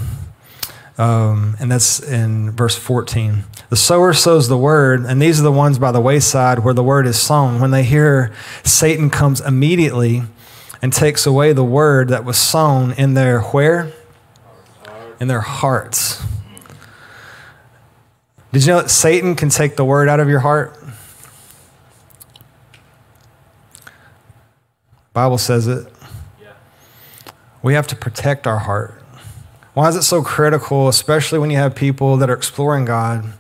Um, and that's in verse 14. The sower sows the word, and these are the ones by the wayside where the word is sown. When they hear Satan comes immediately and takes away the word that was sown in their where? In their hearts. Did you know that Satan can take the word out of your heart? Bible says it. We have to protect our heart. Why is it so critical, especially when you have people that are exploring God,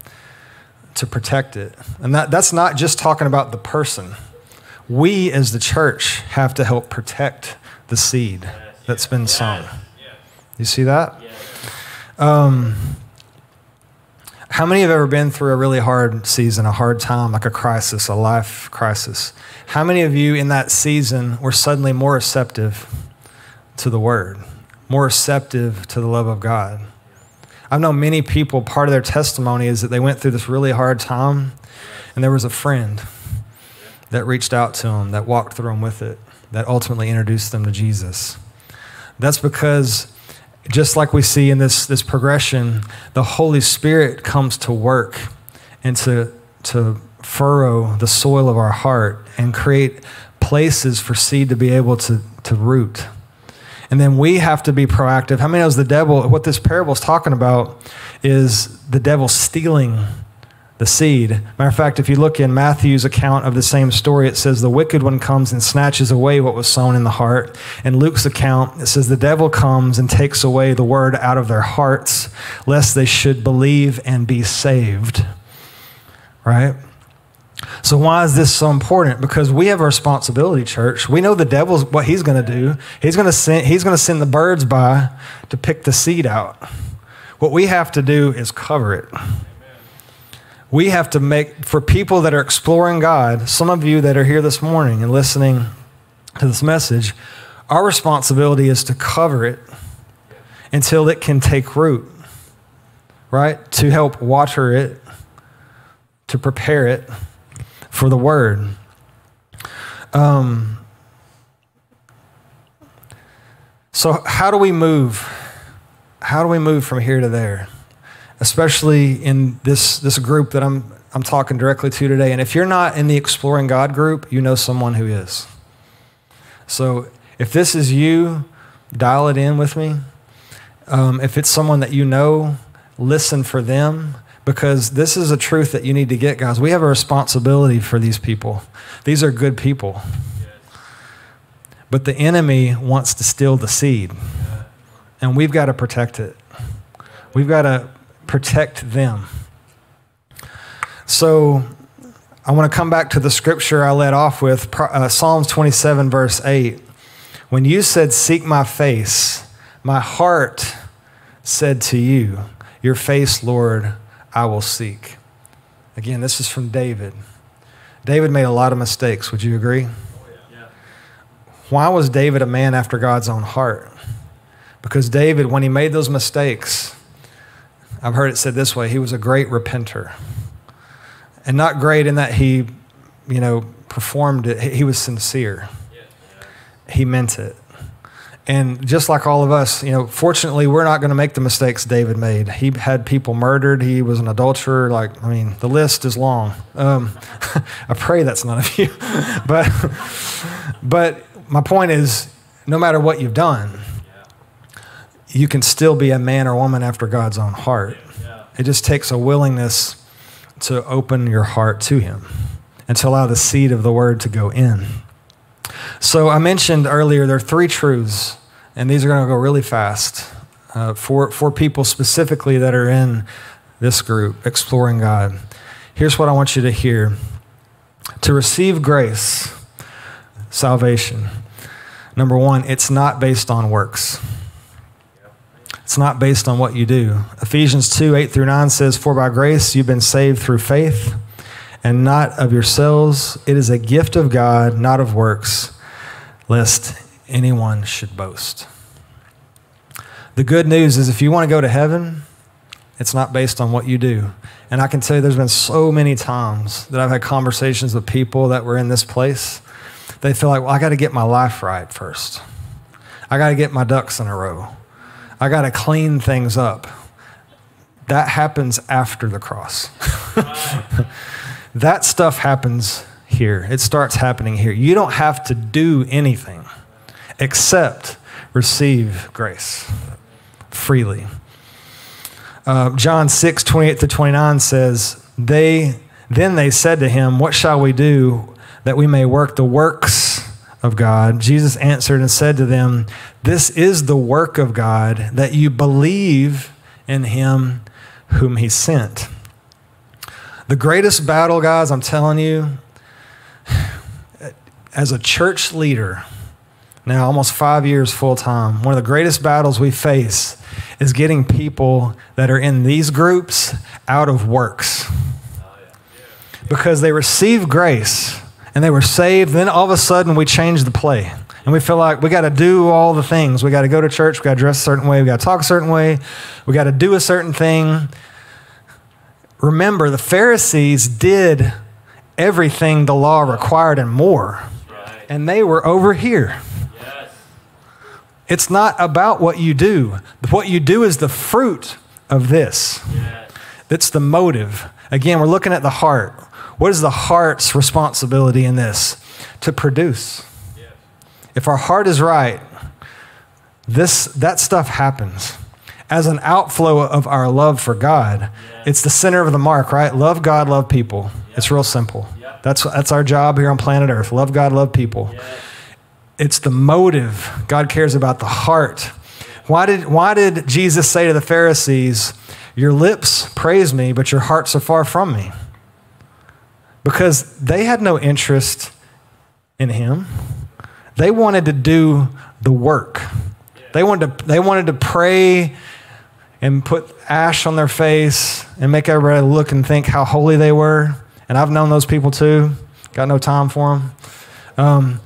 to protect it? And that, that's not just talking about the person. We, as the church, have to help protect the seed that's been sown. You see that? Um, how many have ever been through a really hard season, a hard time, like a crisis, a life crisis? How many of you in that season were suddenly more receptive to the word, more receptive to the love of God. I've known many people, part of their testimony is that they went through this really hard time and there was a friend that reached out to them, that walked through them with it, that ultimately introduced them to Jesus. That's because just like we see in this, this progression, the Holy Spirit comes to work and to, to furrow the soil of our heart and create places for seed to be able to, to root. And then we have to be proactive. How many knows the devil, what this parable is talking about is the devil stealing the seed. Matter of fact, if you look in Matthew's account of the same story, it says the wicked one comes and snatches away what was sown in the heart. In Luke's account, it says the devil comes and takes away the word out of their hearts, lest they should believe and be saved. Right? So why is this so important? Because we have a responsibility, church. We know the devil's what he's going to do. He's going to send he's going to send the birds by to pick the seed out. What we have to do is cover it. we have to make, for people that are exploring God, some of you that are here this morning and listening to this message, our responsibility is to cover it until it can take root, right? To help water it, to prepare it for the word. Um, so, how do we move? How do we move from here to there? Especially in this, this group that I'm, I'm talking directly to today. And if you're not in the Exploring God group, you know someone who is. So, if this is you, dial it in with me. Um, if it's someone that you know, listen for them because this is a truth that you need to get, guys. We have a responsibility for these people. These are good people. But the enemy wants to steal the seed, and we've got to protect it. We've got to protect them. So, I want to come back to the scripture I led off with uh, Psalms 27, verse 8. When you said, Seek my face, my heart said to you, Your face, Lord, I will seek. Again, this is from David. David made a lot of mistakes. Would you agree? Why was David a man after God's own heart? Because David, when he made those mistakes, I've heard it said this way he was a great repenter. And not great in that he, you know, performed it, he was sincere. He meant it. And just like all of us, you know, fortunately, we're not going to make the mistakes David made. He had people murdered. He was an adulterer. Like, I mean, the list is long. Um, I pray that's none of you. but, but my point is, no matter what you've done, you can still be a man or woman after God's own heart. It just takes a willingness to open your heart to Him and to allow the seed of the word to go in. So I mentioned earlier there are three truths, and these are going to go really fast uh, for, for people specifically that are in this group, Exploring God. Here's what I want you to hear to receive grace, salvation. Number one, it's not based on works. It's not based on what you do. Ephesians 2 8 through 9 says, For by grace you've been saved through faith, and not of yourselves. It is a gift of God, not of works lest anyone should boast. The good news is if you want to go to heaven, it's not based on what you do. And I can tell you there's been so many times that I've had conversations with people that were in this place. They feel like, well, I got to get my life right first. I got to get my ducks in a row. I got to clean things up. That happens after the cross. that stuff happens here. It starts happening here. You don't have to do anything except receive grace freely. Uh, John 6, 28 to 29 says, they, Then they said to him, What shall we do that we may work the works of God? Jesus answered and said to them, This is the work of God, that you believe in him whom he sent. The greatest battle, guys, I'm telling you, as a church leader, now almost five years full time, one of the greatest battles we face is getting people that are in these groups out of works. Because they receive grace and they were saved, then all of a sudden we change the play. And we feel like we got to do all the things. We got to go to church, we got to dress a certain way, we got to talk a certain way, we got to do a certain thing. Remember, the Pharisees did everything the law required and more. And they were over here. It's not about what you do. What you do is the fruit of this. That's the motive. Again, we're looking at the heart. What is the heart's responsibility in this? To produce. If our heart is right, this that stuff happens as an outflow of our love for God. It's the center of the mark, right? Love God, love people. It's real simple. That's, that's our job here on planet Earth. Love God, love people. It's the motive. God cares about the heart. Why did, why did Jesus say to the Pharisees, Your lips praise me, but your hearts are far from me? Because they had no interest in him. They wanted to do the work. They wanted to, they wanted to pray and put ash on their face and make everybody look and think how holy they were. And I've known those people too. Got no time for them. Um,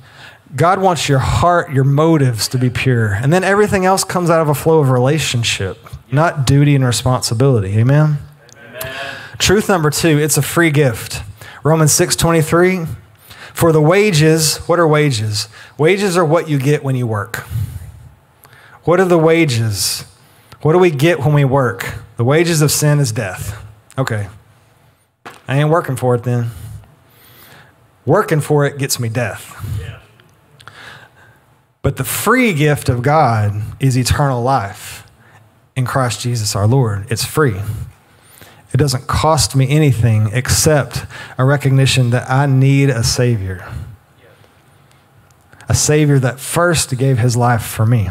God wants your heart, your motives to be pure. And then everything else comes out of a flow of relationship, not duty and responsibility. Amen? Amen. Truth number two, it's a free gift. Romans 6 23. For the wages, what are wages? Wages are what you get when you work. What are the wages? What do we get when we work? The wages of sin is death. Okay. I ain't working for it then. Working for it gets me death. But the free gift of God is eternal life in Christ Jesus our Lord. It's free. It doesn't cost me anything except a recognition that I need a Savior. A Savior that first gave his life for me.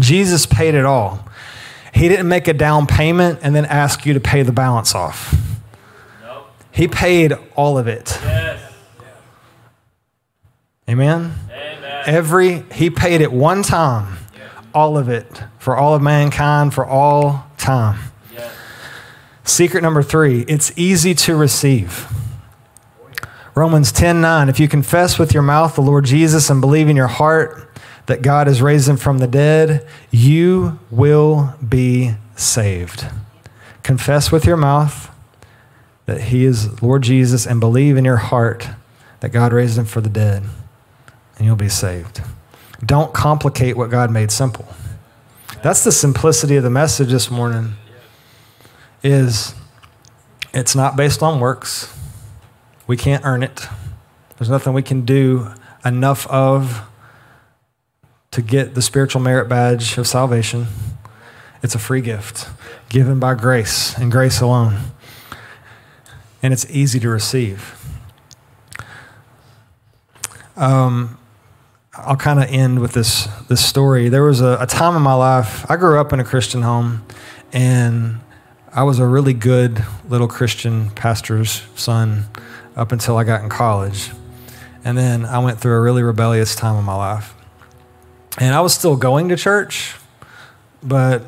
Jesus paid it all. He didn't make a down payment and then ask you to pay the balance off. Nope. He paid all of it. Yes. Amen? Amen? Every, he paid it one time, all of it, for all of mankind, for all time. Secret number three it's easy to receive. Romans 10 9. If you confess with your mouth the Lord Jesus and believe in your heart that God has raised him from the dead, you will be saved. Confess with your mouth that he is Lord Jesus and believe in your heart that God raised him from the dead, and you'll be saved. Don't complicate what God made simple. That's the simplicity of the message this morning is it's not based on works. We can't earn it. There's nothing we can do enough of to get the spiritual merit badge of salvation. It's a free gift given by grace and grace alone. And it's easy to receive. Um, I'll kind of end with this, this story. There was a, a time in my life, I grew up in a Christian home, and I was a really good little Christian pastor's son up until I got in college. And then I went through a really rebellious time in my life. And I was still going to church, but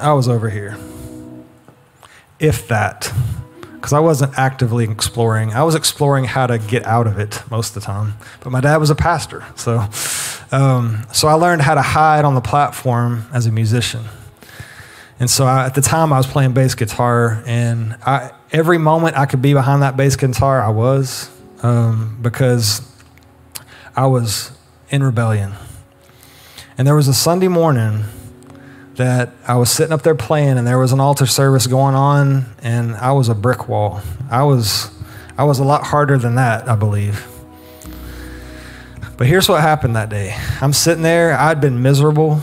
I was over here. If that. Because I wasn't actively exploring. I was exploring how to get out of it most of the time. But my dad was a pastor. So, um, so I learned how to hide on the platform as a musician. And so I, at the time, I was playing bass guitar, and I, every moment I could be behind that bass guitar, I was, um, because I was in rebellion. And there was a Sunday morning that I was sitting up there playing, and there was an altar service going on, and I was a brick wall. I was, I was a lot harder than that, I believe. But here's what happened that day. I'm sitting there. I'd been miserable.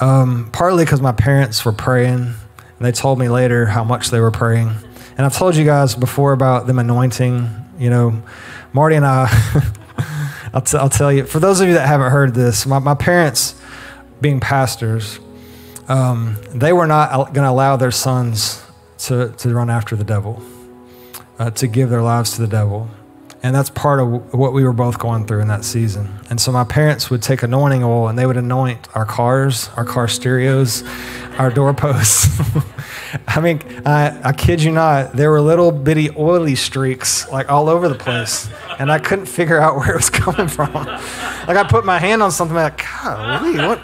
Um, partly because my parents were praying, and they told me later how much they were praying. And I've told you guys before about them anointing. You know, Marty and I, I'll, t- I'll tell you, for those of you that haven't heard this, my, my parents, being pastors, um, they were not going to allow their sons to, to run after the devil, uh, to give their lives to the devil. And that's part of what we were both going through in that season. And so my parents would take anointing oil and they would anoint our cars, our car stereos, our doorposts. I mean, I, I kid you not, there were little bitty oily streaks like all over the place. And I couldn't figure out where it was coming from. like I put my hand on something like, golly, what?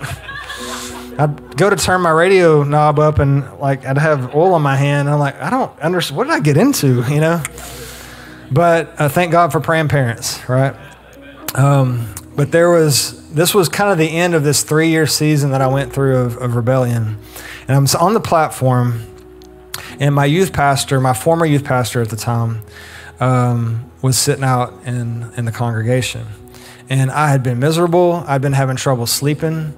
I'd go to turn my radio knob up and like I'd have oil on my hand. And I'm like, I don't understand. What did I get into? You know? But uh, thank God for praying parents, right? Um, but there was, this was kind of the end of this three year season that I went through of, of rebellion. And I'm on the platform, and my youth pastor, my former youth pastor at the time, um, was sitting out in, in the congregation. And I had been miserable. I'd been having trouble sleeping.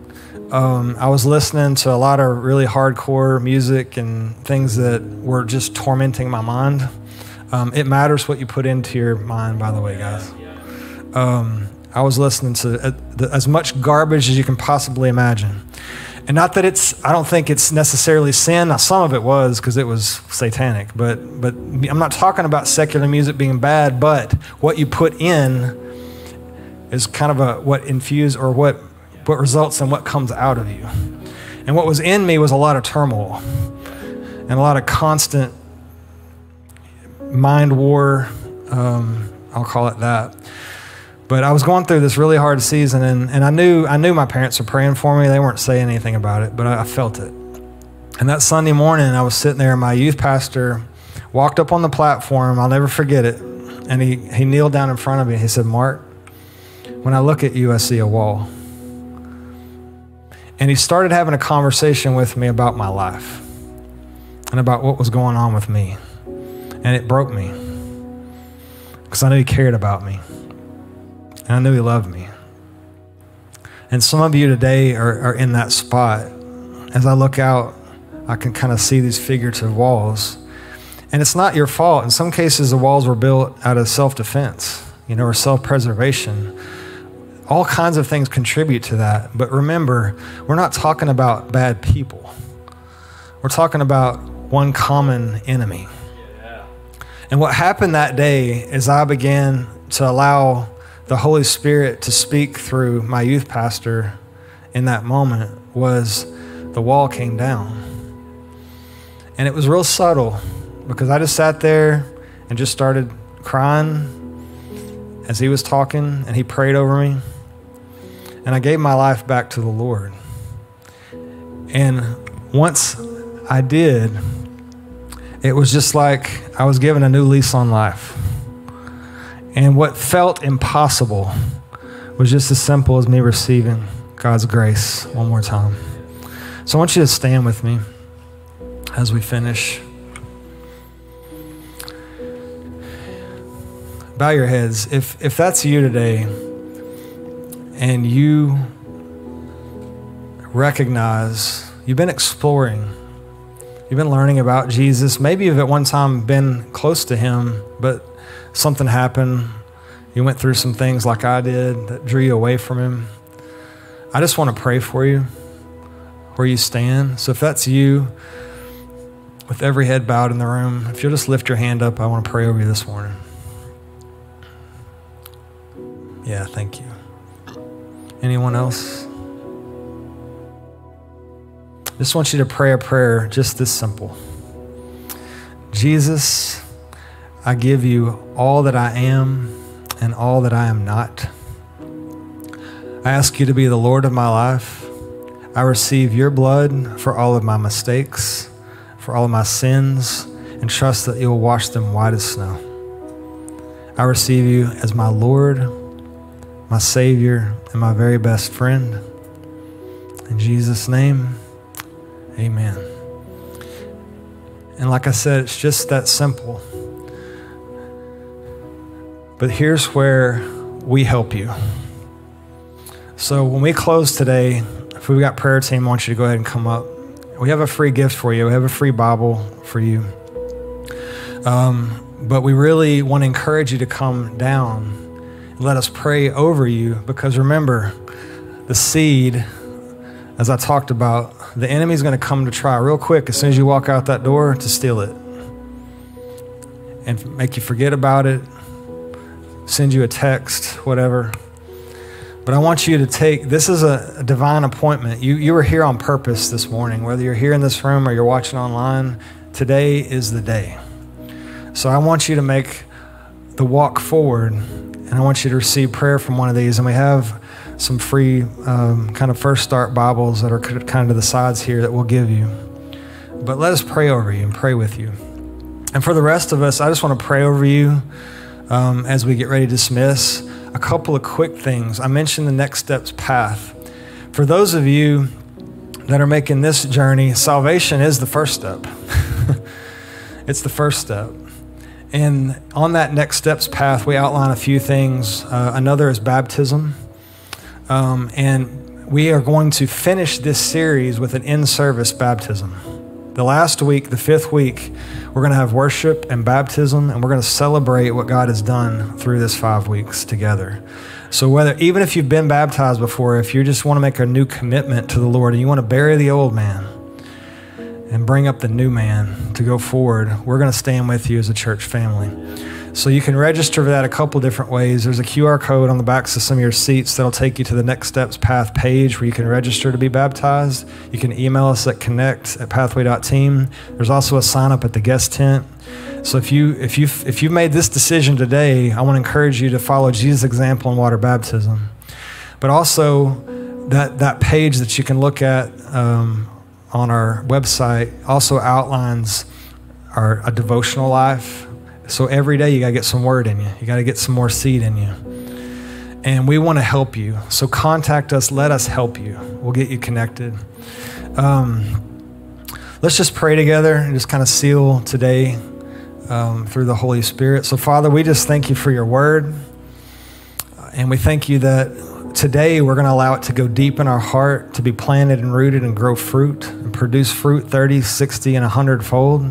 Um, I was listening to a lot of really hardcore music and things that were just tormenting my mind. Um, it matters what you put into your mind, by the way, guys. Um, I was listening to uh, as much garbage as you can possibly imagine. And not that it's, I don't think it's necessarily sin. Now, some of it was because it was satanic, but, but I'm not talking about secular music being bad, but what you put in is kind of a, what infuse or what, what results in what comes out of you. And what was in me was a lot of turmoil and a lot of constant mind war. Um, I'll call it that. But I was going through this really hard season, and, and I knew I knew my parents were praying for me. They weren't saying anything about it, but I, I felt it. And that Sunday morning, I was sitting there, and my youth pastor walked up on the platform. I'll never forget it. And he, he kneeled down in front of me. He said, Mark, when I look at you, I see a wall. And he started having a conversation with me about my life and about what was going on with me. And it broke me because I knew he cared about me. And I knew he loved me. And some of you today are, are in that spot. As I look out, I can kind of see these figurative walls. And it's not your fault. In some cases, the walls were built out of self defense, you know, or self preservation. All kinds of things contribute to that. But remember, we're not talking about bad people, we're talking about one common enemy. And what happened that day is I began to allow the Holy Spirit to speak through my youth pastor in that moment was the wall came down. And it was real subtle because I just sat there and just started crying as he was talking and he prayed over me. And I gave my life back to the Lord. And once I did, it was just like I was given a new lease on life. And what felt impossible was just as simple as me receiving God's grace one more time. So I want you to stand with me as we finish. Bow your heads. If, if that's you today and you recognize you've been exploring, you've been learning about Jesus, maybe you've at one time been close to him, but something happened. You went through some things like I did that drew you away from him. I just want to pray for you where you stand. So if that's you, with every head bowed in the room, if you'll just lift your hand up, I want to pray over you this morning. Yeah, thank you. Anyone else? Just want you to pray a prayer just this simple. Jesus, I give you all that I am and all that I am not. I ask you to be the Lord of my life. I receive your blood for all of my mistakes, for all of my sins, and trust that you will wash them white as snow. I receive you as my Lord, my Savior, and my very best friend. In Jesus' name, amen. And like I said, it's just that simple. But here's where we help you. So when we close today, if we've got prayer team, I want you to go ahead and come up. We have a free gift for you. We have a free Bible for you. Um, but we really want to encourage you to come down and let us pray over you because remember, the seed, as I talked about, the enemy's going to come to try real quick as soon as you walk out that door to steal it and make you forget about it, send you a text, whatever. But I want you to take this is a, divine appointment. You, you were here on purpose this morning, whether you're here in this room or you're watching online. Today is the day. So I want you to make the walk forward, and I want you to receive prayer from one of these. And we have some free um, kind of first start Bibles that are kind of the sides here that we'll give you. But let us pray over you and pray with you. And for the rest of us, I just want to pray over you um, as we get ready to dismiss. A couple of quick things. I mentioned the next steps path. For those of you that are making this journey, salvation is the first step. it's the first step. And on that next steps path, we outline a few things. Uh, another is baptism. Um, and we are going to finish this series with an in service baptism. The last week, the fifth week, we're going to have worship and baptism, and we're going to celebrate what God has done through this five weeks together. So, whether even if you've been baptized before, if you just want to make a new commitment to the Lord and you want to bury the old man and bring up the new man to go forward, we're going to stand with you as a church family. So you can register for that a couple different ways. There's a QR code on the backs of some of your seats that'll take you to the Next Steps Path page where you can register to be baptized. You can email us at connect at pathway.team. There's also a sign up at the guest tent. So if you if you if you've made this decision today, I want to encourage you to follow Jesus' example in water baptism. But also that that page that you can look at um, on our website also outlines our a devotional life so every day you got to get some word in you. You got to get some more seed in you. And we want to help you. So contact us. Let us help you. We'll get you connected. Um, let's just pray together and just kind of seal today um, through the Holy Spirit. So, Father, we just thank you for your word. And we thank you that today we're going to allow it to go deep in our heart, to be planted and rooted and grow fruit and produce fruit 30, 60, and 100 fold.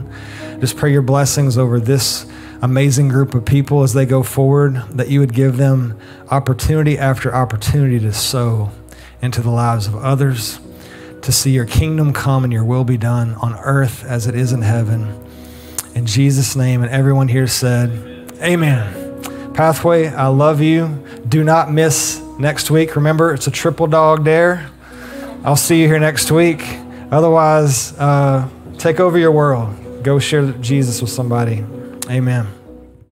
Just pray your blessings over this amazing group of people as they go forward, that you would give them opportunity after opportunity to sow into the lives of others, to see your kingdom come and your will be done on earth as it is in heaven. In Jesus' name, and everyone here said, Amen. Pathway, I love you. Do not miss next week. Remember, it's a triple dog dare. I'll see you here next week. Otherwise, uh, take over your world. Go share Jesus with somebody. Amen.